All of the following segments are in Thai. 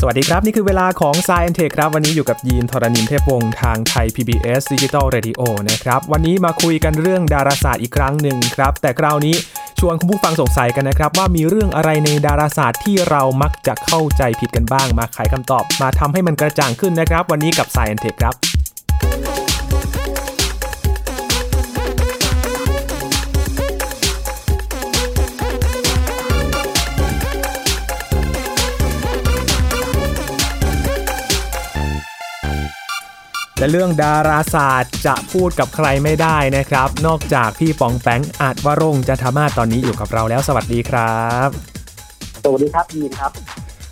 สวัสดีครับ นี่คือเวลาของ s ซ e n t e c h ครับ วันนี้อยู่กับยีนทรณินเทพวงศ์ทางไทย PBS Digital Radio นะครับ วันนี้มาคุยกันเรื่องดาราศาสตร์อีกครั้งหนึ่งครับ แต่คราวนี้ชวนคุณผู้ฟังสงสัยกันนะครับ ว่ามีเรื่องอะไรในดาราศาสตร์ที่เรามักจะเข้าใจผิดกันบ้างมาไขคำตอบ มาทำให้มันกระจ่างขึ้นนะครับ วันนี้กับ s ซ e n t e c h ครับ และเรื่องดาราศาสตร์จะพูดกับใครไม่ได้นะครับ นอกจากพี่ปองแปงอาจวรงจะธรรมาศตอนนี้อยู่กับเราแล้วสวัสดีครับ สวัสดีครับยีนครับ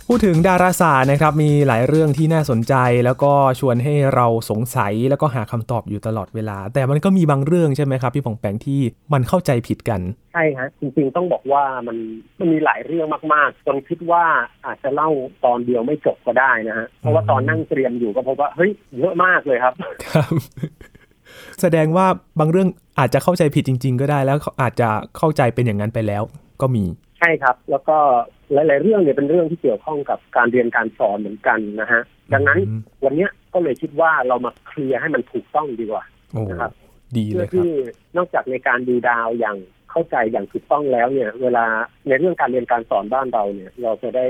พูดถึงดาราศาสตร์นะครับมีหลายเรื่องที่น่าสนใจ แล้วก็ชวนให้เราสงสัยแล้วก็หาคำตอบอยู่ตลอดเวลา แต่มันก็มีบางเรื่องใช่ไหมครับพี่ปองแปงที่มันเข้าใจผิดกัน ใช่ฮะจริงๆต้องบอกว่ามันมันมีหลายเรื่องมากๆจนคิดว่าอาจจะเล่าตอนเดียวไม่จบก็ได้นะฮะเพราะว่าตอนนั่งเตรียมอยู่ก็พบว่าเฮ้ยเยอะมากเลยครับครับแสดงว่าบางเรื่องอาจจะเข้าใจผิดจริง ๆ ก็ได้แล้วอาจจะเข้าใจเป็นอย่างนั้นไปแล้ว ก็มีใช่ครับ แล้วก็ หลาย ๆ เรื่องเนี่ยเป็นเรื่องที่เกี่ยวข้องกับการเรียนการสอนเหมือนกันนะฮะ ดังนั้นอืมวันเนี้ยก็เลยคิดว่าเรามาเคลียร์ให้มันถูกต้องดีกว่าโอ้นะครับดีเลเพื่อยครับที่นอกจากในการดูดาวอย่างเข้าใจอย่างถูกต้องแล้วเนี่ย เวลาในเรื่องการเรียนการสอนบ้านเราเนี่ย เราจะได้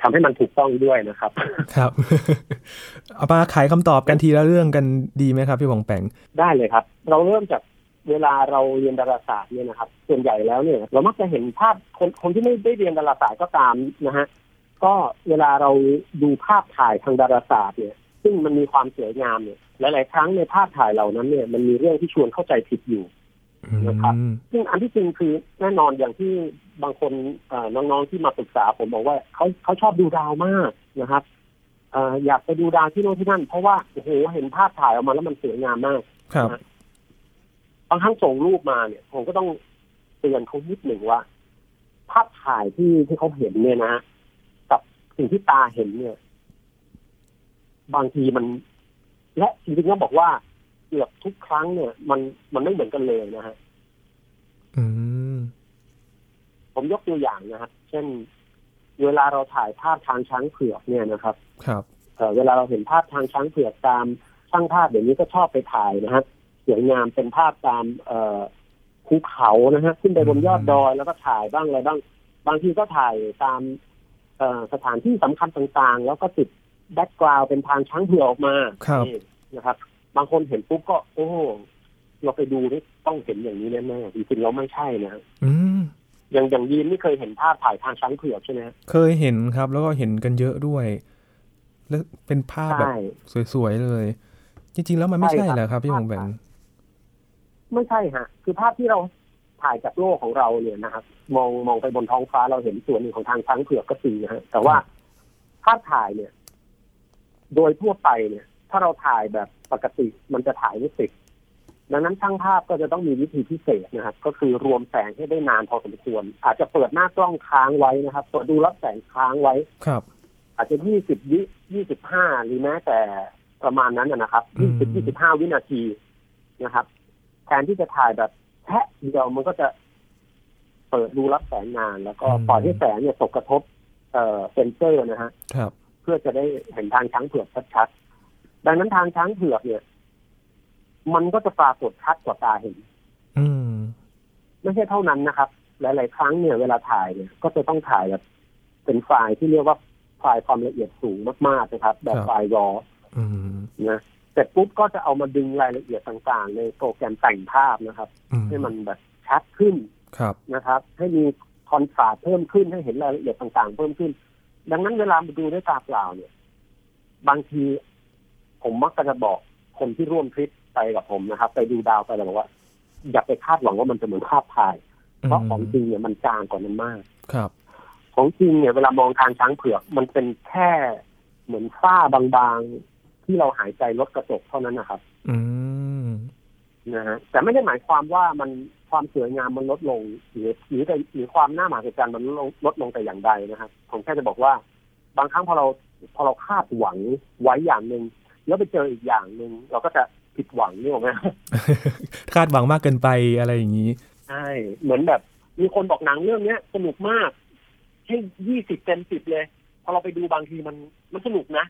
ทำให้มันถูกต้องด้วยนะครับ ครับเอามาไขคำตอบกันทีละเรื่องกันดีไหมครับพี่ปองแปงได้เลยครับ เราเริ่มจาก เวลาเราเรียนดาราศาสตร์เนี่ยนะครับ ส่วนใหญ่แล้วเนี่ย เรามักจะเห็นภาพคนคนที่ไม่ได้เรียนดาราศาสตร์ก็ตามนะฮะก็เวลาเราดูภาพถ่ายทางดาราศาสตร์เนี่ย ซึ่งมันมีความสวยงามเนี่ยหลาย ๆ ครั้งในภาพถ่ายเหล่านั้นเนี่ยมันมีเรื่องที่ชวนเข้าใจผิดอยู่นะครับอืมซึ่งอันที่จริงคือแน่นอนอย่างที่บางคนเอ่อน้องๆที่มาปรึกษาผมบอกว่าเขาเขาชอบดูดาวมากนะครับเอ่ออยากไปดูดาวที่โน่นที่นั่น เพราะว่าโอ้โหเห็นภาพถ่ายออกมาแล้วมันสวยงามมากครั บบางครั้งส่งรูปมาเนี่ย ผมก็ต้องเตือนเขานิดหนึ่งว่า ภาพถ่ายที่ที่เขาเห็นเนี่ยนะ กับสิ่งที่ตาเห็นเนี่ย บางทีมัน และจริงๆต้องบอกว่าเกือบทุกครั้งเนี่ย มันมันไม่เหมือนกันเลยนะฮะอืมผมยกตัวอย่างนะครับ เช่น เวลาเราถ่ายภาพทางช้างเผือกเนี่ยนะครับ ครับเอ่อเวลาเราเห็นภาพทางช้างเผือกตามช่างภาพเดี๋ยวนี้ก็ชอบไปถ่ายนะฮะ สวยงามเป็นภาพตามเอ่อภูเขานะฮะขึ้นไปบนยอดดอยแล้วก็ถ่ายบ้างอะไรบ้าง บางทีก็ถ่ายตามเอ่อสถานที่สำคัญต่างๆ แล้วก็ติดแบ็กกราวด์เป็นทางช้างเผือกออกมาครับนี่นะครับ บางคนเห็นปุ๊บก็ โอ้เราไปดูนี่ต้องเห็นอย่างนี้แน่ๆจริงๆแล้วไม่ใช่นะอืมอย่างอย่างยีนไม่เคยเห็นภาพถ่ายทางช้างเผือกใช่ไหมฮะเคยเห็นครับ แล้วก็เห็นกันเยอะด้วย แล้วเป็นภาพแบบใช่สวยๆเลย จริง ๆ แล้วมันไม่ใช่ใช่ครับเหรอครับพี่ปองแปง ไม่ใช่ฮะ คือภาพที่เราถ่ายจากโลกของเราเนี่ยนะครับมองมองไปบนท้องฟ้าเราเห็นส่วนหนึ่งของทางช้างเผือกก็จริงนะฮะแต่ว่าภาพถ่ายเนี่ย โดยทั่วไปเนี่ย ถ้าเราถ่ายแบบปกติมันจะถ่ายไม่ติดดังนั้นช่างภาพก็จะต้องมีวิธีพิเศษนะครับ ก็คือรวมแสงให้ได้นานพอสมควร อาจจะเปิดหน้ากล้องค้างไว้นะครับเปิดดูรับแสงค้างไว้ครับ อาจจะยี่สิบวิยี่สิบห้าหรือแม้แต่ประมาณนั้นนะนะครับอืยี่มสิบยี่สิบห้าวินาทีนะครับ แทนที่จะถ่ายแบบแทะเดียวมันก็จะเปิดดูรับแสงนาน แล้วก็ปล่อยให้แสงเนี่ยตกกระทบเอ่อเซนเซอร์นะฮะครับเพื่อจะได้เห็นทางช้างเผือกชัดๆดังนั้นทางช้างเผือกเนี่ย มันก็จะปรากฏชัดกว่าตาเห็นอืมไม่ใช่เท่านั้นนะครับ หลาย ๆ ครั้งเนี่ยเวลาถ่ายเนี่ย ก็จะต้องถ่ายแบบเป็นไฟล์ที่เรียกว่าไฟล์ความละเอียดสูงมากๆนะครับ แบบไฟล์รออืมนะ เสร็จปุ๊บก็จะเอามาดึงรายละเอียดต่างๆ ในโปรแกรมแต่งภาพนะครับอืมให้มันแบบชัดขึ้นครับนะครับ ให้มีคอนทราสต์เพิ่มขึ้นให้เห็นรายละเอียดต่างๆ เพิ่มขึ้น ดังนั้นเวลามาดูด้วยตาเปล่าเนี่ย บางทีผมมักจะบอกคนที่ร่วมทริปไปกับผมนะครับ ไปดูดาวไปแล้วบอกว่า อย่าไปคาดหวังว่ามันจะเหมือนภาพถ่าย เพราะของจริงเนี่ยมันจางกว่านั้นมากครับ ของจริงเนี่ยเวลามองทางช้างเผือกมันเป็นแค่เหมือนฝ้าบางๆ ที่เราหายใจลดกระจกเท่านั้นนะครับ อืมนะฮะแต่ไม่ได้หมายความว่ามันความสวยงามมันลดลงหรือหรือแต่หรือความน่ามหัศจรรย์มันลดลงลดลงแต่อย่างใดนะครับผมแค่จะบอกว่า บางครั้งพอเราพอเราคาดหวังไว้อย่างหนึ่งแล้วไปเจออีกอย่างหนึ่งเราก็จะผิดหวังนี่หรอกไหมคาดหวังมากเกินไปอะไรอย่างนี้ใช่เหมือนแบบ มีคนบอกหนังเรื่องเนี้ย สนุกมากให้ยี่สิบเต็มสิบเลย พอเราไปดูบางทีมันมันสนุกนะ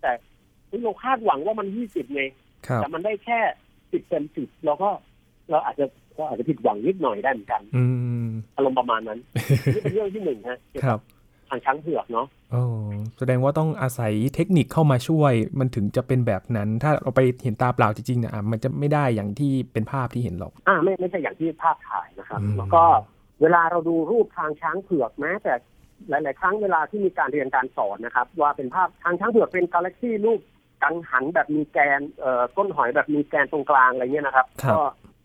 แต่ เฮ้ยเราคาดหวังว่ามันยี่สิบไงครับแต่มันได้แค่สิบเต็มสิบเราก็เราอาจจะเราอาจจะผิดหวังนิดหน่อยได้เหมือนกันอืมอารมณ์ประมาณนั้นนี่เป็นเรื่องที่หนึ่งฮะเกี่ยวคกัรับทางช้างเผือกเนาะโอ้แสดงว่าต้องอาศัยเทคนิคเข้ามาช่วย มันถึงจะเป็นแบบนั้น ถ้าเราไปเห็นตาเปล่าจริงๆเนี่ยอะมันจะไม่ได้อย่างที่เป็นภาพที่เห็นหรอกอ่าไม่ไม่ใช่อย่างที่ภาพถ่ายนะครับอืมแล้วก็เวลาเราดูรูปทางช้างเผือกแม้แต่หลาย ๆ ครั้งเวลาที่มีการเรียนการสอนนะครับ ว่าเป็นภาพทางช้างเผือกเป็นกาแล็กซี่รูป กังหันแบบมีแกนเอ่อก้นหอยแบบมีแกนตรงกลางอะไรเงี้ยนะครับครับก็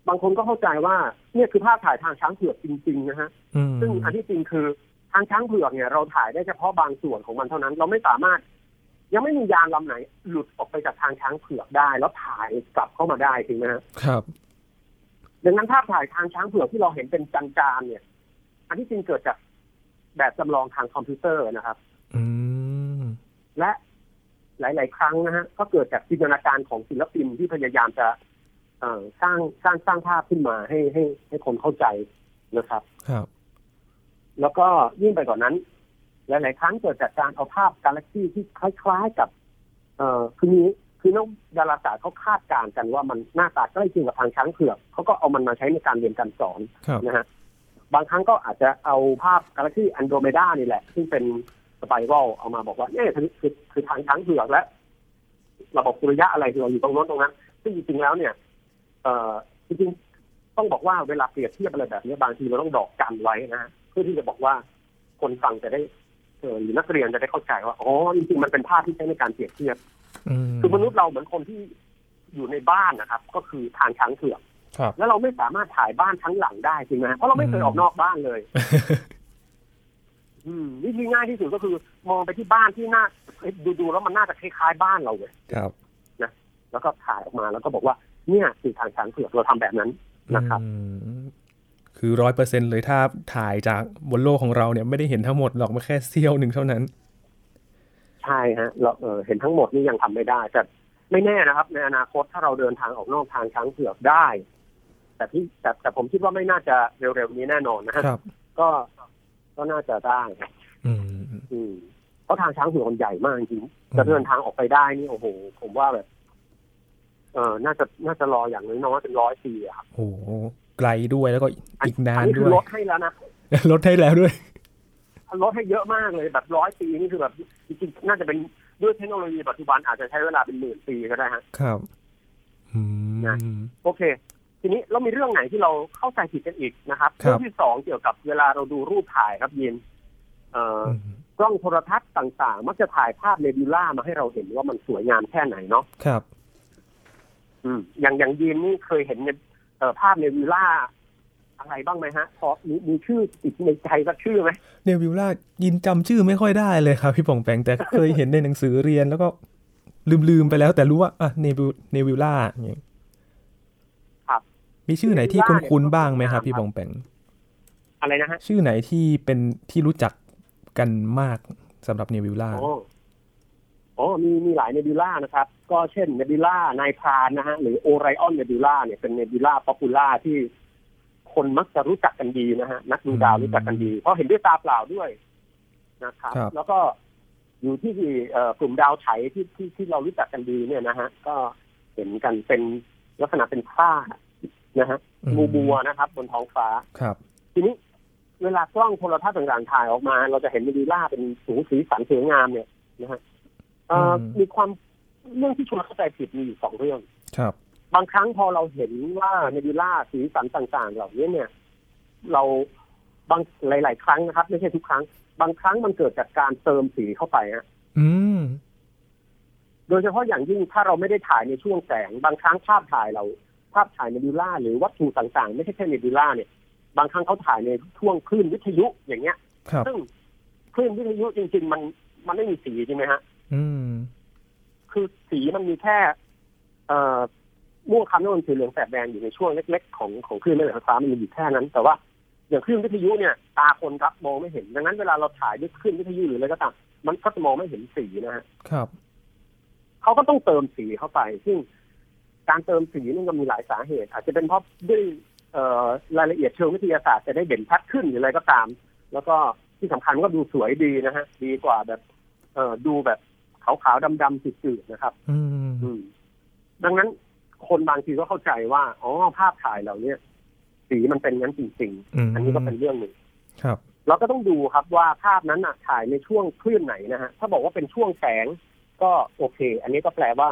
บางคนก็เข้าใจว่าเนี่ยคือภาพถ่ายทางช้างเผือกจริงๆนะฮะอืมซึ่งอันที่จริงคือทางช้างเผือกเนี่ยเราถ่ายได้เฉพาะบางส่วนของมันเท่านั้น เราไม่สามารถ ยังไม่มียานลำไหน หลุดออกไปจากทางช้างเผือกได้ แล้วถ่ายกลับเข้ามาได้จริงไหมฮะครับดังนั้นภาพถ่ายทางช้างเผือกที่เราเห็นเป็นจานๆเนี่ย อันที่จริงเกิดจากแบบจำลองทางคอมพิวเตอร์นะครับอืมและ หลาย ๆ ครั้งนะฮะก็เกิดจากจินตนาการของศิลปินที่พยายามจะเอ่อสร้างสร้างสร้างภาพขึ้นมาให้ให้ให้คนเข้าใจนะครับ ครับ แล้วก็ยิ่งไปกว่านนั้น หลาย ๆ ครั้งเกิดจากการเอาภาพกาแล็กซี่ที่คล้าย ๆ กับ เอ่อคือมีคือนักดาราศาสตร์เขาคาดการณ์กันว่ามันหน้าตาใกล้เคียงกับทางช้างเผือกเขาก็เอามันมาใช้ในการเรียนการสอนครับนะฮะบางครั้งก็อาจจะเอาภาพกาแล็กซี่อันโดรเมดานี่แหละ ซึ่งเป็น สไปรัลเอามาบอกว่าเนี่ยคือคือคือทางช้างเผือกและระบบสุริยะอะไรที่เราอยู่ตรงโน้นตรงนั้น ซึ่งจริงๆแล้วเนี่ย เอ่อจริงๆต้องบอกว่าเวลาเปรียบเทียบอะไรแบบนี้บางทีเราต้องดอกกันไว้นะฮะเพื่อที่จะบอกว่าคนฟังจะได้เออหรือนักเรียนจะได้เข้าใจว่าอ๋อจริงๆมันเป็นภาพที่ใช้ในการเปรียบเทียบอืมคือมนุษย์เราเหมือนคนที่อยู่ในบ้านนะครับ ก็คือทางช้างเผือกครับแล้วเราไม่สามารถถ่ายบ้านทั้งหลังได้จริงไหมเพราะเราไม่เคยออกนอกบ้านเลยอืม วิธีง่ายที่สุดก็คือ มองไปที่บ้านที่หน้าเอ๊ะดูๆแล้วมันน่าจะคล้ายๆบ้านเราเลยครับแล้วก็ถ่ายออกมาแล้วก็บอกว่าเนี่ยคือทางช้างเผือกเราทำแบบนั้นนะครับอืมคือร้อยเปอร์เซ็นเลยถ้าถ่ายจากบนโลกของเราเนี่ยไม่ได้เห็นทั้งหมดหรอกมาแค่เสี้ยวหนึ่งเท่านั้น ใช่ฮะเราเออเห็นทั้งหมดนี่ยังทำไม่ได้แต่ไม่แน่นะครับ ในอนาคตถ้าเราเดินทางออกนอกทางช้างเผือกได้ แต่ที่แต่แต่ผมคิดว่าไม่น่าจะเร็วๆนี้แน่นอนนะฮะครับก็ ก็น่าจะได้ครับอืมอืมเพราะทางช้างเผือกมันใหญ่มากจริงๆจะเดินทางออกไปได้นี่โอ้โห ผมว่าแบบ เออน่าจะน่าจะรออย่างน้อยๆเป็นร้อยปีอะครับโหไกลด้วยแล้วก็อีกนานนี้ด้คืวยลดให้แล้วนะลดให้แล้วด้วยลดให้เยอะมากเลยแบบร้อยปีนี่คือแบบจริงๆน่าจะเป็นด้วยเทคโนโลยีปัจจุบันอาจจะใช้เวลาเป็นหมื่นปีก็ได้ฮะครับอืมนะโอเค ทีนี้เรามีเรื่องไหนที่เราเข้าใจผิดกันอีกนะครับครับเรื่องที่สองเกี่ยวกับเวลาเราดูรูปถ่ายครับยินเอ่ออือมกล้องโทรทัศน์ต่างๆ มักจะถ่ายภาพเนบิวล่ามาให้เราเห็นว่ามันสวยงามแค่ไหนเนาะครับ อืม อย่างอย่างยินนี่เคยเห็นเอ่อภาพเนบิวลาอะไรบ้างไหมฮะพอมีมีชื่อติดในใจสักชื่อไหมเนบิวลายินจำชื่อไม่ค่อยได้เลยครับ พี่ป๋องแป๋งแต่เคยเห็นในหนังสือเรียนแล้วก็ลืมๆไปแล้วแต่รู้ว่าอะเนบิเนบิวลาอย่างเงี้ยครับ มีชื่อไหนที่คุ้นๆบ้างไหมครับพี่ป๋องแป๋งอะไรนะฮะชื่อไหนที่เป็นที่รู้จักกันมากสำหรับเนบิวลาอ๋ออ๋อมีมีหลายเนบิวลานะครับ ก็เช่นเนบิวลานายพรานนะฮะหรือ Orion Nebula เนี่ยเป็นเนบิวลา popular ที่คนมักจะรู้จักกันดีนะฮะนักดูดาวรู้จักกันดี เพราะเห็นด้วยตาเปล่าด้วยนะครับครับแล้วก็อยู่ที่เอ่อกลุ่มดาวไฉที่ที่ที่เรารู้จักกันดีเนี่ยนะฮะก็เห็นกันเป็นลักษณะเป็นผ้า นะฮะอืมมูบัวนะครับ บนท้องฟ้าครับ ทีนี้เวลากล้องโทรทัศน์ต่างๆถ่ายออกมา เราจะเห็นเนบิวล่าเป็นสูงสีสันสวยงามเนี่ยนะฮะเอ่ออมมีความเรื่องที่ชวนเข้าใจผิดมีอยู่สองเรื่อง ครับ บางครั้งพอเราเห็นว่าเนบิวล่าสีสันต่างๆ เหล่านี้เนี่ย เราบางหลาย ๆ ครั้งนะครับ ไม่ใช่ทุกครั้ง บางครั้งมันเกิดจากการเติมสีเข้าไปฮะอืมโดยเฉพาะอย่างยิ่งถ้าเราไม่ได้ถ่ายในช่วงแสง บางครั้งภาพถ่ายเรา ภาพถ่ายเนบิวล่าหรือวัตถุต่างๆ ไม่ใช่แค่เนบิวล่าเนี่ย บางครั้งเขาถ่ายในช่วงคลื่นวิทยุอย่างเงี้ยครับซึ่งคลื่นวิทยุจริง ๆ มันมันไม่มีสีใช่ไหมฮะอืมคือสีมันมีแค่เอ่อม่วงคำน้ำมันสีเหลืองแสดแดงอยู่ในช่วงเล็ก ๆ ของของคลื่นแม่เหล็กไฟฟ้ามันมีอยู่แค่นั้น แต่ว่าอย่างคลื่นวิทยุเนี่ย ตาคนรับมองไม่เห็น ดังนั้นเวลาเราถ่ายด้วยคลื่นวิทยุหรืออะไรก็ตามมันก็จะมองไม่เห็นสีนะฮะครับเขาก็ต้องเติมสีเข้าไป ซึ่ง การเติมสีนี่ก็มีหลายสาเหตุ อาจจะเป็นเพราะด้วยเอ่อรายละเอียดเชิงวิทยาศาสตร์จะได้เด่นชัดขึ้นหรืออะไรก็ตาม แล้วก็ที่สำคัญก็ดูสวยดีนะฮะ ดีกว่าแบบออดูแบบขาวๆดำๆจืดๆนะครับอืมอืมดังนั้นคนบางทีก็เข้าใจว่าอ๋อภาพถ่ายเหล่าเนี้ยสีมันเป็นงั้นจริงอืมๆอันนี้ก็เป็นเรื่องหนึ่งครับ เราก็ต้องดูครับว่าภาพนั้นน่ะถ่ายในช่วงคลื่นไหนนะฮะถ้าบอกว่าเป็นช่วงแสงก็โอเค อันนี้ก็แปลว่า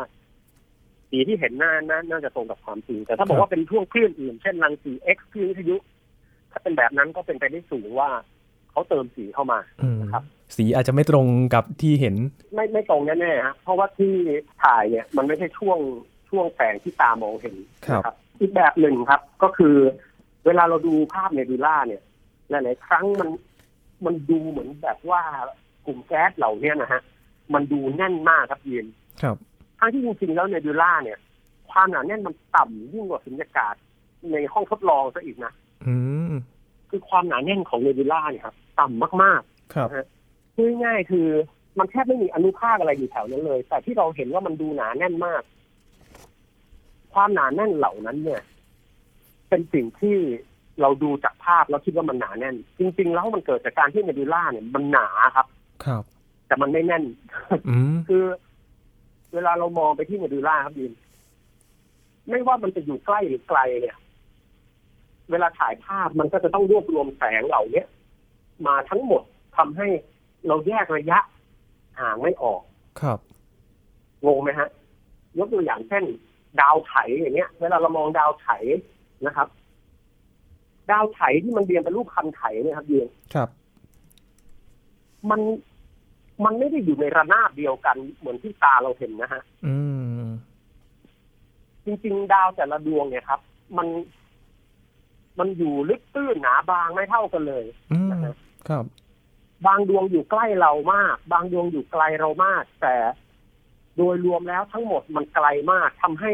สีที่เห็นหน้าน่าน่าจะตรงกับความจริง แต่ถ้าบอกว่าเป็นช่วงคลื่นอื่น เช่นรังสี X คลื่นวิทยุ ถ้าเป็นแบบนั้นก็เป็นไปได้สูงว่าเขาเติมสีเข้ามาอืมนะครับสีอาจจะไม่ตรงกับที่เห็น ไม่ไม่ตรงแน่ๆฮะเพราะว่าที่ถ่ายเนี่ย มันไม่ใช่ช่วงช่วงแสงที่ตามองเห็นครับนะอีกแบบหนึ่งครับ ก็คือ เวลาเราดูภาพเนบิวล่าเนี่ยหลายๆครั้งมันมันดูเหมือนแบบว่ากลุ่มแก๊สเหล่าเนี้ยนะฮะ มันดูแน่นมากครับเย็นครับ ทั้งที่จริงๆแล้วเนบิวล่าเนี่ย ความหนาแน่นมันต่ำยิ่งกว่าสุญญากาศในห้องทดลองซะอีกนะอืมคือความหนาแน่นของเนบิวล่าเนี่ยครับต่ำมากๆครับพูดง่ายๆคือ มันแทบไม่มีอนุภาคอะไรอยู่แถวนั้นเลย แต่ที่เราเห็นว่ามันดูหนาแน่นมาก ความหนาแน่นเหล่านั้นเนี่ย เป็นสิ่งที่เราดูจากภาพแล้วคิดว่ามันหนาแน่น จริง ๆ แล้วมันเกิดจากการที่เนบิวล่าเนี่ยมันหนาครับ ครับ แต่มันไม่แน่นอืมคือ เวลาเรามองไปที่เนบิวล่าครับยินไม่ว่ามันจะอยู่ใกล้หรือไกลเนี่ย เวลาถ่ายภาพมันก็จะต้องรวบรวมแสงเหล่าเนี้ยมาทั้งหมดทำให้เราแยกระยะห่างไม่ออก ครับงงไหมฮะ ยกตัวอย่างเช่น ดาวไถอย่างเงี้ย เวลาเรามองดาวไถนะครับ ดาวไถที่มันเรียงเป็นรูปคันไถเนี่ยครับเรียงครับ มัน มันไม่ได้อยู่ในระนาบเดียวกันเหมือนที่ตาเราเห็นนะฮะอืมจริง ๆ ดาวแต่ละดวงเนี่ยครับ มันมันอยู่ลึกตื้นหนาบางไม่เท่ากันเลยอืมนะฮะครับ บางดวงอยู่ใกล้เรามาก บางดวงอยู่ไกลเรามาก แต่โดยรวมแล้วทั้งหมดมันไกลมากทำให้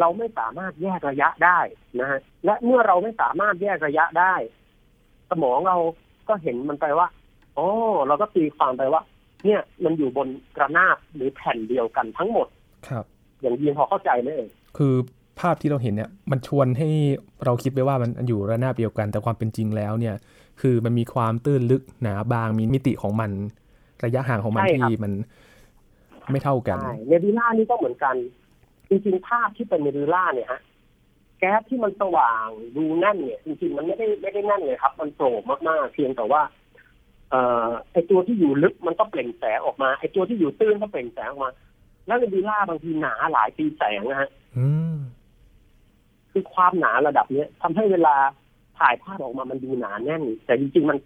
เราไม่สามารถแยกระยะได้นะฮะและเมื่อเราไม่สามารถแยกระยะได้ สมองเราก็เห็นมันไปว่า อ๋อเราก็ตีความไปว่า เนี่ยมันอยู่บนกระนาบหรือแผ่นเดียวกันทั้งหมด ครับ อย่างยีนพอเข้าใจไหมเอ่ยคือภาพที่เราเห็นเนี่ยมันชวนให้เราคิดไปว่ามันอยู่ระนาบเดียวกัน แต่ความเป็นจริงแล้วเนี่ย คือมันมีความตื้นลึกหนาบางมีมิติของมัน ระยะห่างของมันที่มันไม่เท่ากันใช่เนบิวล่านี่ก็เหมือนกัน จริงๆภาพที่เป็นเนบิวล่าเนี่ยฮะแก๊สที่มันสว่างดูแน่นเนี่ย จริงๆมันไม่ได้ไม่ได้แน่นเลยครับ มันโปร่งมากๆ เพียงแต่ว่าเอ่อ ไอตัวที่อยู่ลึกมันก็เปล่งแสงออกมาไอตัวที่อยู่ตื้นก็เปล่งแสงออกมาแล้วเนบิวล่าบางทีหนาหลายปีแสงนะฮะอืมคือความหนาระดับเนี้ยทำให้เวลาถ่ายภาพออกมามันดูหนาแน่น แต่จริง ๆ มัน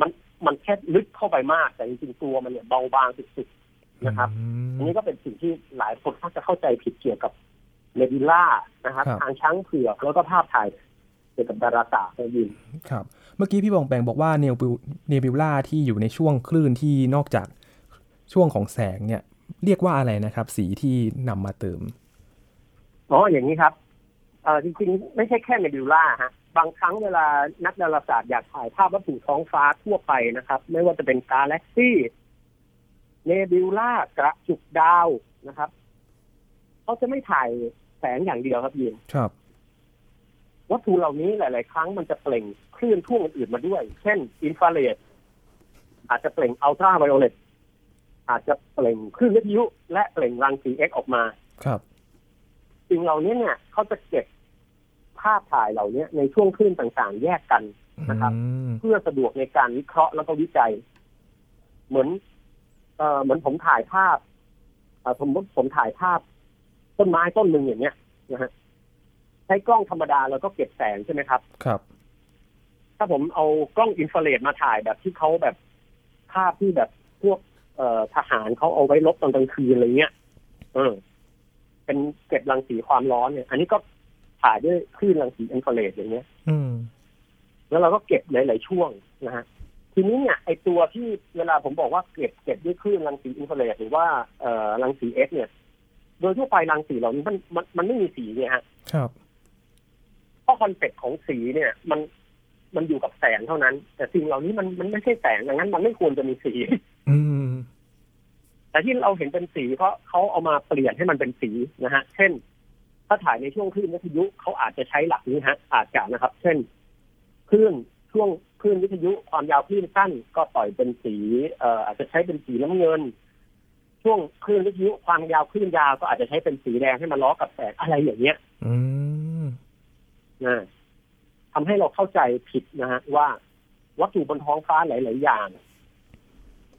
มันมันแค่ลึกเข้าไปมาก แต่จริงๆตัวมันเนี่ยเบาบางสุดๆนะครับ อันนี้ก็เป็นสิ่งที่หลายคนเขาจะเข้าใจผิดเกี่ยวกับเนบิวลานะครับครับทางช้างเผือกแล้วก็ภาพถ่าย เกี่ยวกับดาราศาสตร์นะยินครับ เมื่อกี้พี่ป๋องแป๋งบอกว่าเนบิวเนบิวลาที่อยู่ในช่วงคลื่นที่นอกจากช่วงของแสงเนี่ย เรียกว่าอะไรนะครับ สีที่นำมาเติมอ๋ออย่างนี้ครับเอ่อจริงๆ ไม่ใช่แค่เนบิวลาฮะบางครั้งเวลานักดาราศาสตร์อยากถ่ายภาพวัตถุท้องฟ้าทั่วไปนะครับ ไม่ว่าจะเป็นกาแล็กซี่เนบิล่ากระจุกดาวนะครับเขาจะไม่ถ่ายแสงอย่างเดียวครับยินครับ วัตถุเหล่านี้หลาย ๆ ครั้งมันจะเปล่งคลื่นท่วงอื่นๆมาด้วย เช่น อินฟราเรดอาจจะเปล่งอัลตราไวโอเลตอาจจะเปล่งคลื่นวิทยุและเปล่งรังสี X ออกมา ครับสิ่งเหล่านี้เนี่ยเขาจะเก็บภาพถ่ายเหล่านี้ในช่วงคลื่นต่างๆ แยกกันนะครับอืมเพื่อสะดวกในการวิเคราะห์แล้วก็วิจัย เหมือน เอ่อเหมือนผมถ่ายภาพเอ่อผมผมถ่ายภาพ ต้นไม้ต้นหนึ่งอย่างเงี้ยนะฮะใช้กล้องธรรมดาแล้วก็เก็บแสงใช่ไหมครับครับ ถ้าผมเอากล้องอินฟราเรดมาถ่ายแบบที่เขาแบบภาพที่แบบพวกเอ่อทหารเขาเอาไว้ลบตอนกลางคืนอะไรเงี้ยเออ เป็นเก็บรังสีความร้อนเนี่ย อันนี้ก็ถ่ายด้วยคลื่นรังสีอินฟราเรดอย่างเงี้ย อืม แล้วเราก็เก็บหลาย ๆ ช่วงนะฮะทีนี้เนี่ยไอตัวที่เวลาผมบอกว่าเก็บเก็บด้วยคลื่นรังสีอินฟราเรดหรือว่าเอ่อรังสีเอกซ์เนี่ย โดยทั่วไปรังสีเหล่านี้มันมันมันไม่มีสีเนี่ยฮะ ครับเพ ราะ concept ของสีเนี่ยมันมันอยู่กับแสงเท่านั้น แต่สิ่งเหล่านี้มันมันไม่ใช่แสงดังนั้น มันไม่ควรจะมีสี อืมแต่ที่เราเห็นเป็นสีเพราะเขาเอามาเปลี่ยนให้มันเป็นสีนะฮะ เช่น ถ้าถ่ายในช่วงคลื่นวิทยุเขาอาจจะใช้หลักนี้ฮะ อาจจะนะครับ เช่นคลื่นช่วงคลื่นวิทยุความยาวคลื่นสั้นก็ปล่อยเป็นสีเอ่ออาจจะใช้เป็นสีน้ำเงิน ช่วงคลื่นวิทยุความยาวคลื่นยาวก็อาจจะใช้เป็นสีแดงให้มันล้อกับแสงอะไรอย่างเงี้ย อืม นะทำให้เราเข้าใจผิดนะฮะว่าวัตถุบนท้องฟ้าหลาย ๆ อย่าง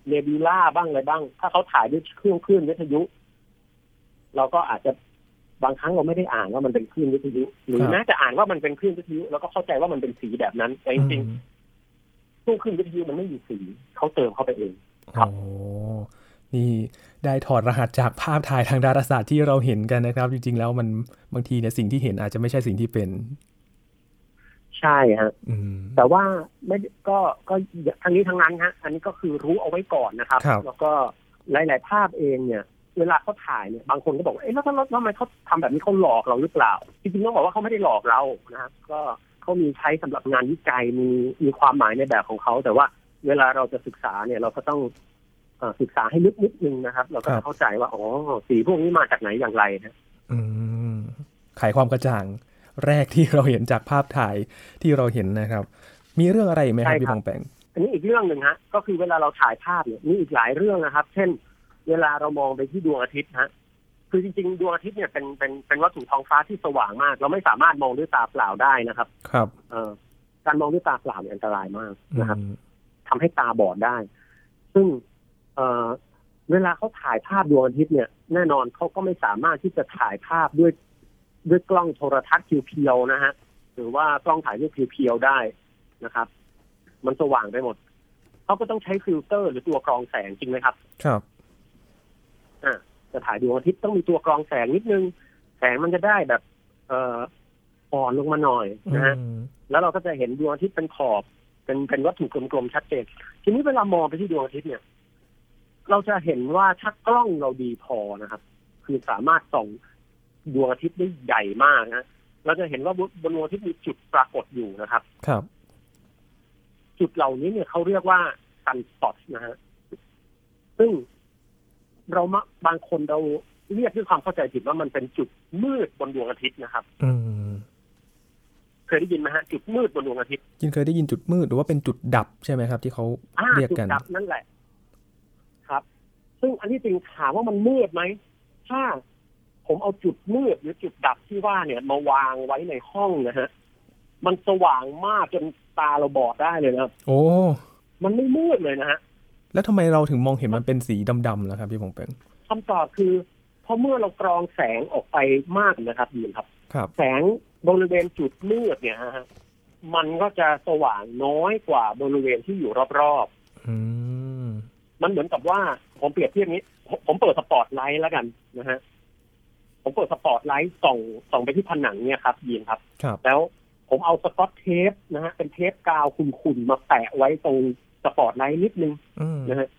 เนบิวล่าบ้างอะไรบ้าง ถ้าเขาถ่ายด้วยเครื่องคลื่นวิทยุ เราก็อาจจะบางครั้งเราไม่ได้อ่านว่ามันเป็นคลื่นวิทยุ หรือแม้จะอ่านว่ามันเป็นคลื่นวิทยุ แล้วก็เข้าใจว่ามันเป็นสีแบบนั้นแต่จริงอืมๆช่วงคลื่นวิทยุมันไม่มีสีเขาเติมเข้าไปเองครับโอ้นี่ได้ถอดรหัสจากภาพถ่ายทางดาราศาสตร์ที่เราเห็นกันนะครับ จริง ๆ แล้วมันบางทีเนี่ยสิ่งที่เห็นอาจจะไม่ใช่สิ่งที่เป็น ใช่ฮะอืมแต่ว่าไม่ก็ก็ทั้งนี้ทั้งนั้นฮะ อันนี้ก็คือรู้เอาไว้ก่อนนะครับครับ แล้วก็หลาย ๆ ภาพเองเนี่ยเวลาเขาถ่ายเนี่ยบางคนก็บอกว่าเอ๊ะแล้วแล้วแล้วทำไมเขาทำแบบนี้เขาหลอกเราหรือเปล่าจริงๆต้องบอกว่าเขาไม่ได้หลอกเรานะครับก็เขามีใช้สำหรับงานวิจัยมีมีความหมายในแบบของเขา แต่ว่าเวลาเราจะศึกษาเนี่ยเราก็ต้องเอ่อศึกษาให้ลึกนิดนึงนะครับ เราก็ครัจะบเข้าใจว่าอ๋อสีพวกนี้มาจากไหนอย่างไรนะอืมไขความกระจ่าง แรกที่เราเห็นจากภาพถ่ายที่เราเห็นนะครับ มีเรื่องอะไรอีกไหมครับใช่ครับพี่ปองแปงอันนี้อีกเรื่องหนึ่งฮะก็คือเวลาเราถ่ายภาพเนี่ยมีอีกหลายเรื่องนะครับ เช่น เวลาเรามองไปที่ดวงอาทิตย์ฮะคือจริงๆดวงอาทิตย์เนี่ยเป็นเป็นเป็นวัตถุท้องฟ้าที่สว่างมาก เราไม่สามารถมองด้วยตาเปล่าได้นะครับ ครับ เอ่อการมองด้วยตาเปล่าเนี่ยอันตรายมากนะครับอืมทำให้ตาบอดได้ ซึ่ง เอ่อเวลาเขาถ่ายภาพดวงอาทิตย์เนี่ย แน่นอนเขาก็ไม่สามารถที่จะถ่ายภาพด้วย ด้วยกล้องโทรทรรศน์ pure ๆนะฮะหรือว่ากล้องถ่ายรูป pure ๆได้นะครับ มันสว่างไปหมดเขาก็ต้องใช้ฟิลเตอร์หรือตัวกรองแสงจริงไหมครับ ครับอ่าจะถ่ายดวงอาทิตย์ต้องมีตัวกรองแสงนิดนึง แสงมันจะได้แบบ เอ่ออ่อนลงมาหน่อยนะฮะอืมแล้วเราก็จะเห็นดวงอาทิตย์เป็นขอบ เป็นเป็นวัตถุกลมๆชัดเจนทีนี้เวลามองไปที่ดวงอาทิตย์เนี่ย เราจะเห็นว่าถ้ากล้องเราดีพอนะครับ คือสามารถส่อง ดวงอาทิตย์ได้ใหญ่มากนะเราจะเห็นว่าบนบนดวงอาทิตย์มีจุดปรากฏอยู่นะครับ ครับ จุดเหล่านี้เนี่ยเขาเรียกว่าซันสปอตนะฮะซึ่งเรามาบางคนเราเรียกด้วยความเข้าใจผิดว่ามันเป็นจุดมืดบนดวงอาทิตย์นะครับ อืมเคยได้ยินไหมฮะจุดมืดบนดวงอาทิตย์ยินเคยได้ยินจุดมืดหรือว่าเป็นจุดดับใช่ไหมครับ ที่เขาอ่าเรียกจุดกันดับนั่นแหละ ครับ ซึ่งอันที่จริงถามว่ามันมืดไหมถ้า ผมเอาจุดมืดหรือจุดดับที่ว่าเนี่ย มาวางไว้ในห้องนะฮะ มันสว่างมากจนตาเราบอดได้เลยนะครับโอ้ มันไม่มืดเลยนะฮะ แล้วทำไมเราถึงมองเห็นมันเป็นสีดำๆล่ะครับพี่ปองแปงคำตอบคือเพราะเมื่อเรากรองแสงออกไปมากนะครับยินครับ ครับ แสงบริเวณจุดมืดเนี่ยฮะมันก็จะสว่างน้อยกว่าบริเวณที่อยู่รอบอืมๆมันเหมือนกับว่าผมเปรียบเทียบนี้ ผมผมเปิดสปอตไลท์แล้วกันนะฮะ ผมเปิดสปอตไลท์ส่องส่องไปที่ผนังเนี่ยครับยินครับครับ แล้วผมเอาสกอตเทปนะฮะเป็นเทปกาวขุ่นๆมาแปะไว้ตรงสปอตไลท์นิดนึงอืมนะฮะ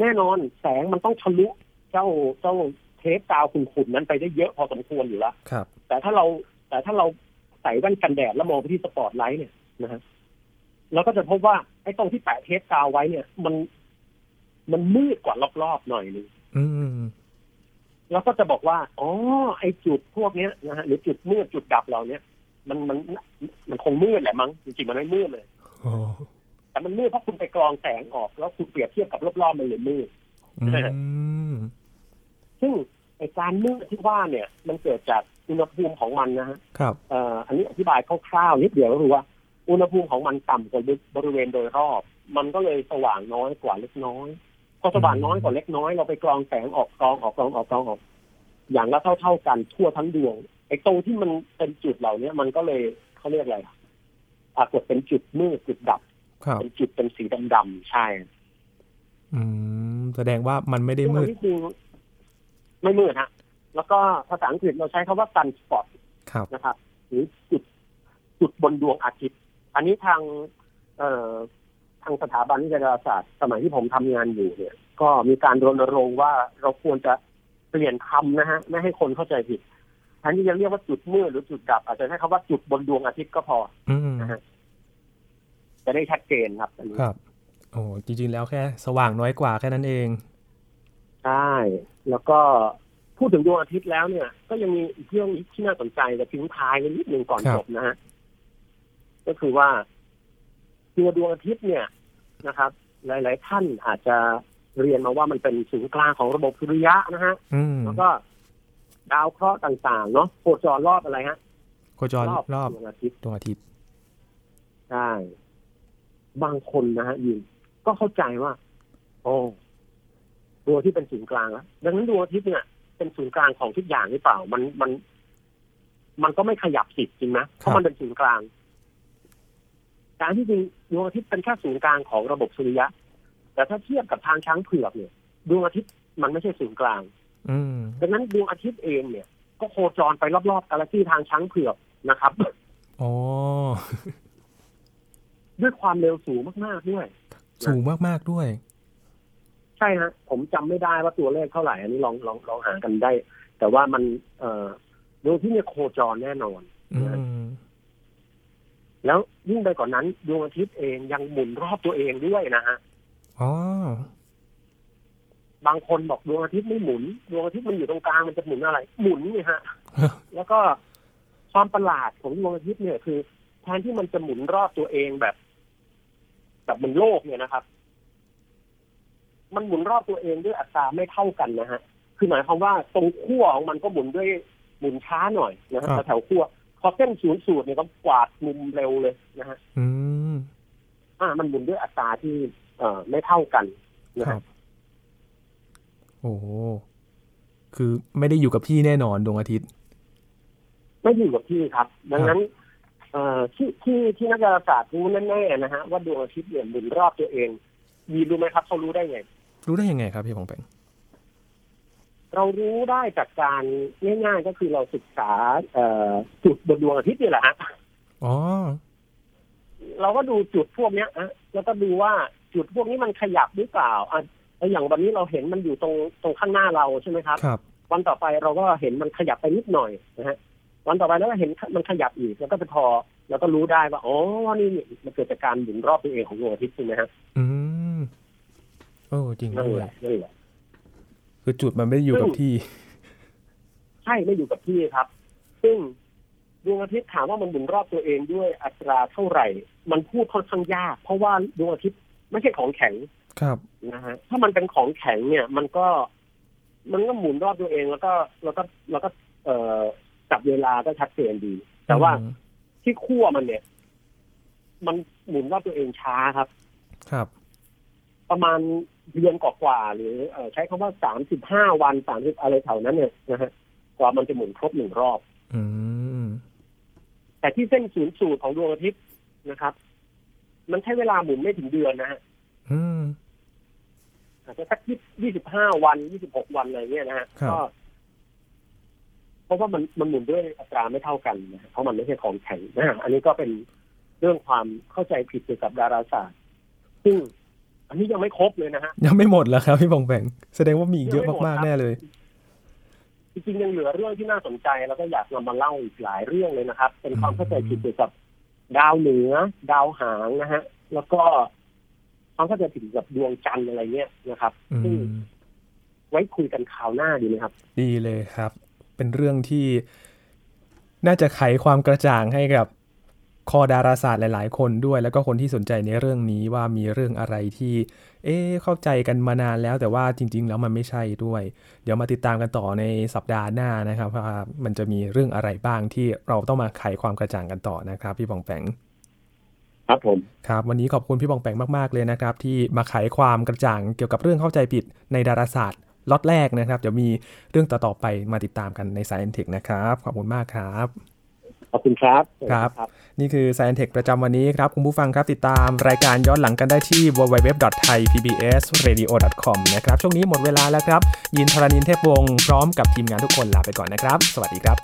แน่นอนแสงมันต้องทะลุเจ้าเจ้าเทปกาวขุ่นๆนั้นไปได้เยอะพอสมควรอยู่แล้วครับ แต่ถ้าเราแต่ถ้าเราใส่แว่นกันแดดแล้วมองไปที่สปอตไลท์เนี่ยนะฮะเราก็จะพบว่าไอ้ตรงที่แปะเทปกาวไว้เนี่ย มันมันมืดกว่ารอบๆหน่อยนึงอืม แล้วก็จะบอกว่า อ๋อ ไอ้จุดพวกเนี้ยนะฮะหรือจุดมืดจุดดับเราเนี่ยมันมันมันคงมืดแหละมั้งจริงๆมันไม่มืดเลยโอ้แต่มันมืดเพราะคุณไปกรองแสงออกแล้วคุณเปรียบเทียบกับรอบๆมันเลยมืดอืมซึ่งไอการมืดที่ว่าเนี่ย มันเกิดจากอุณหภูมิของมันนะฮะครับเอ่ออันนี้อธิบายคร่าวๆนิดเดียวก็คือว่า อุณหภูมิของมันต่ำกว่าบริเวณโดยรอบ มันก็เลยสว่างน้อยกว่าเล็กน้อย พอสว่างน้อยกว่าเล็กน้อยเราไปกรองแสงออกกรองออกกรองออกกรองออก อย่างละเท่าๆกันทั่วทั้งดวงไอ้ตรงที่มันเป็นจุดเหล่านี้มันก็เลยเขาเรียกอะไรปรากฏเป็นจุดมืดจุดดับครับเป็นจุดเป็นสีดำๆใช่ อืมแสดงว่ามันไม่ได้ซึ่งมือัดนที่จริงไม่มืดฮะแล้วก็ภาษาอังกฤษเราใช้คำว่า sunspot ครับนะครับ หรือจุดจุดบนดวงอาทิตย์ อันนี้ทาง เอ่อ ทางสถาบันวิทยาศาสตร์สมัยที่ผมทำงานอยู่เนี่ย ก็มีการรณรงค์ว่าเราควรจะเปลี่ยนคำนะฮะ ไม่ให้คนเข้าใจผิดแทนที่จะเรียกว่าจุดมืดหรือจุดดับ อาจจะใช้คำว่าจุดบนดวงอาทิตย์ก็พออืมนะฮะจะได้ชัดเจนครับอันนี้ครับ โอ้จริงๆแล้วแค่ สว่างน้อยกว่าแค่นั้นเองใช่แล้วก็พูดถึงดวงอาทิตย์แล้วเนี่ย ก็ยังมีอีกเรื่องที่น่าสนใจจะทิ้งท้ายไว้นิดหนึ่งก่อนครับจบนะฮะก็คือว่า ตัวดวงอาทิตย์เนี่ยนะครับ หลาย ๆ ท่านอาจจะเรียนมาว่ามันเป็นศูนย์กลางของระบบสุริยะนะฮะอืมแล้วก็ดาวเคราะห์ต่าง ๆ เนาะโคจรรอบอะไรฮะโคจรรอบดวงอาทิตย์ดวงอาทิตย์ใช่บางคนนะฮะยินก็เข้าใจว่า โอ้ดวงอาที่เป็นศูนย์กลางแล้วดังนั้นดวงอาทิตย์เนี่ยเป็นศูนย์กลางของทุกอย่างหรือเปล่า มันมัน มันก็ไม่ขยับสิจริงนะเพราะมันเป็นศูนย์กลาง การที่จริง ดวงอาทิตย์เป็นแค่ศูนย์กลางของระบบสุริยะ แต่ถ้าเทียบกับทางช้างเผือกเนี่ยดวงอาทิตย์มันไม่ใช่ศูนย์กลางอืมดังนั้นดวงอาทิตย์เองเนี่ย ก็โคจรไปรอบๆกาแล็กซี่ทางช้างเผือกนะครับอ๋อด้วยความเร็วสูงมากๆด้วย สูงมากๆด้วย ใช่ฮะผมจำไม่ได้ว่าตัวเลขเท่าไหร่ อันนี้ลองลองลองหากันได้ แต่ว่ามัน เอ่อดวงอาที่เนี่ยโคจรแน่นอน อืม แล้วยิ่งไปกว่านนั้นดวงอาทิตย์เองยังหมุนรอบตัวเองด้วยนะฮะอ๋อบางคนบอกดวงอาทิตย์ไม่หมุนดวงอาทิตย์มันอยู่ตรงกลางมันจะหมุนอะไร หมุนนี่ฮะ แล้วก็ความประหลาดของดวงอาทิตย์เนี่ยคือแทนที่มันจะหมุนรอบตัวเองแบบ แบบบนโลกเนี่ยนะครับ มันหมุนรอบตัวเองด้วยอัตราไม่เท่ากันนะฮะ คือหมายความว่าตรงขั้วของมันก็หมุนด้วยหมุนช้าหน่อยนะฮะครับแถวขั้ว พอเส้นศูนย์สูตรเนี่ยก็กวาดมุมเร็วเลยนะฮะอืมอ่า มันหมุนด้วยอัตราที่เอ่อไม่เท่ากันนะคฮะรับโอ้โหคือไม่ได้อยู่กับที่แน่นอนดวงอาทิตย์ ไม่อยู่กับที่ครับ ดังนั้น เอ่อที่ที่ที่นักดาราศาสตร์รู้แน่ๆนะฮะว่าดวงอาทิตย์เนี่ยหมุนรอบตัวเองยีรู้ไหมครับเขารู้ได้ไง รู้ได้ยังไงครับพี่ปองแปง เรารู้ได้จากการง่ายๆก็คือเราศึกษาเอ่อจุดบนดวงอาทิตย์นี่แหละฮะอ๋อเราก็ดูจุดพวกเนี้ยฮะแล้วก็ดูว่าจุดพวกนี้มันขยับหรือเปล่าอะแล้วอย่างวันนี้เราเห็นมันอยู่ตรงตรงข้างหน้าเราใช่ไหมครับครับ วันต่อไปเราก็เห็นมันขยับไปนิดหน่อยนะฮะวันต่อไปแล้วก็เห็นมันขยับอีกแล้วก็ไปพอแล้วก็รู้ได้ว่าอ๋อนี่มันเกิดจากการหมุนรอบตัวเองของดวงอาทิตย์ใช่ไหมฮะอืมโอ้จริงนั่นด้วแหยละนั่นแหละ คือจุดมันไม่ได้อยู่กับที่ ใช่ไม่อยู่กับที่ครับ ซึ่งดวงอาทิตย์ถามว่ามันหมุนรอบตัวเองด้วยอัตราเท่าไหร่ มันพูดค่อนข้างยาก เพราะว่าดวงอาทิตย์ไม่ใช่ของแข็งครับนะฮะถ้ามันเป็นของแข็งเนี่ย มันก็ มันก็หมุนรอบตัวเองแล้วก็แล้วก็แล้วก็ เอ่อจับเวลาก็ชัดเจนดี แต่ว่าอืมที่ขั้วมันเนี่ย มันหมุนรอบตัวเองช้าครับ ครับ ประมาณเดือนกว่าๆหรือเอ่อใช้คำว่าสามสิบห้าวันสามสิบอะไรแถวนั้นเนี่ยนะฮะกว่ามันจะหมุนครบหนึ่งรอบ อืมแต่ที่เส้นศูนย์สูตรของดวงอาทิตย์นะครับ มันใช้เวลาหมุนไม่ถึงเดือนนะฮะอืมอาจจะสักยี่สิบห้าวันยี่สิบหกวันอะไรเงี้ยนะฮะครับก็เพราะว่ามันมันหมุนด้วยอัตราไม่เท่ากันนะฮะเพราะมันไม่ใช่ของแข็งนะฮะอันนี้ก็เป็นเรื่องความเข้าใจผิดเกี่ยวกับดาราศาสตร์ ซึ่ง อันนี้ยังไม่ครบเลยนะฮะ ยังไม่หมดเหรอครับพี่ปองแปงแสดงว่ามีอีกเยอะยังไม่หมดมากครับๆแน่เลย จริงๆยังเหลือเรื่องที่น่าสนใจแล้วก็อยากนำมาเล่าอีกหลายเรื่องเลยนะครับ เป็นความเข้าใจผิดเกี่ยวกับดาวเหนือ ดาวหางนะฮะ แล้วก็ความเข้าใจผิดเกี่ยวกับดวงจันทร์อะไรเงี้ยนะครับอืซึ่งมไว้คุยกันคราวหน้าดีไหมครับ ดีเลยครับ เป็นเรื่องที่น่าจะไขความกระจ่างให้กับ คอดาราศาสตร์หลาย ๆ คนด้วย แล้วก็คนที่สนใจในเรื่องนี้ว่ามีเรื่องอะไรที่ เอ๊ะเข้าใจกันมานานแล้วแต่ว่าจริง ๆ แล้วมันไม่ใช่ด้วย เดี๋ยวมาติดตามกันต่อในสัปดาห์หน้านะครับว่ามันจะมีเรื่องอะไรบ้างที่เราต้องมาไขความกระจ่างกันต่อนะครับ พี่ปองแปงครับผมครับวันนี้ขอบคุณพี่บองแปงมากๆเลยนะครับ ที่มาไขความกระจ่างเกี่ยวกับเรื่องเข้าใจผิดในดาราศาสตร์ล็อตแรกนะครับเดี๋ยวมีเรื่องต่อๆไปมาติดตามกันใน Science Tech นะครับ ขอบคุณมากครับข อบคุณครับครับครับนี่คือ Science Tech ประจำวันนี้ครับ คุณผู้ฟังครับติดตามรายการย้อนหลังกันได้ที่ www.thaipbsradio.com นะครับ ช่วงนี้หมดเวลาแล้วครับ ยินทรณินเทพวงศ์พร้อมกับทีมงานทุกคนลาไปก่อนนะครับ สวัสดีครับ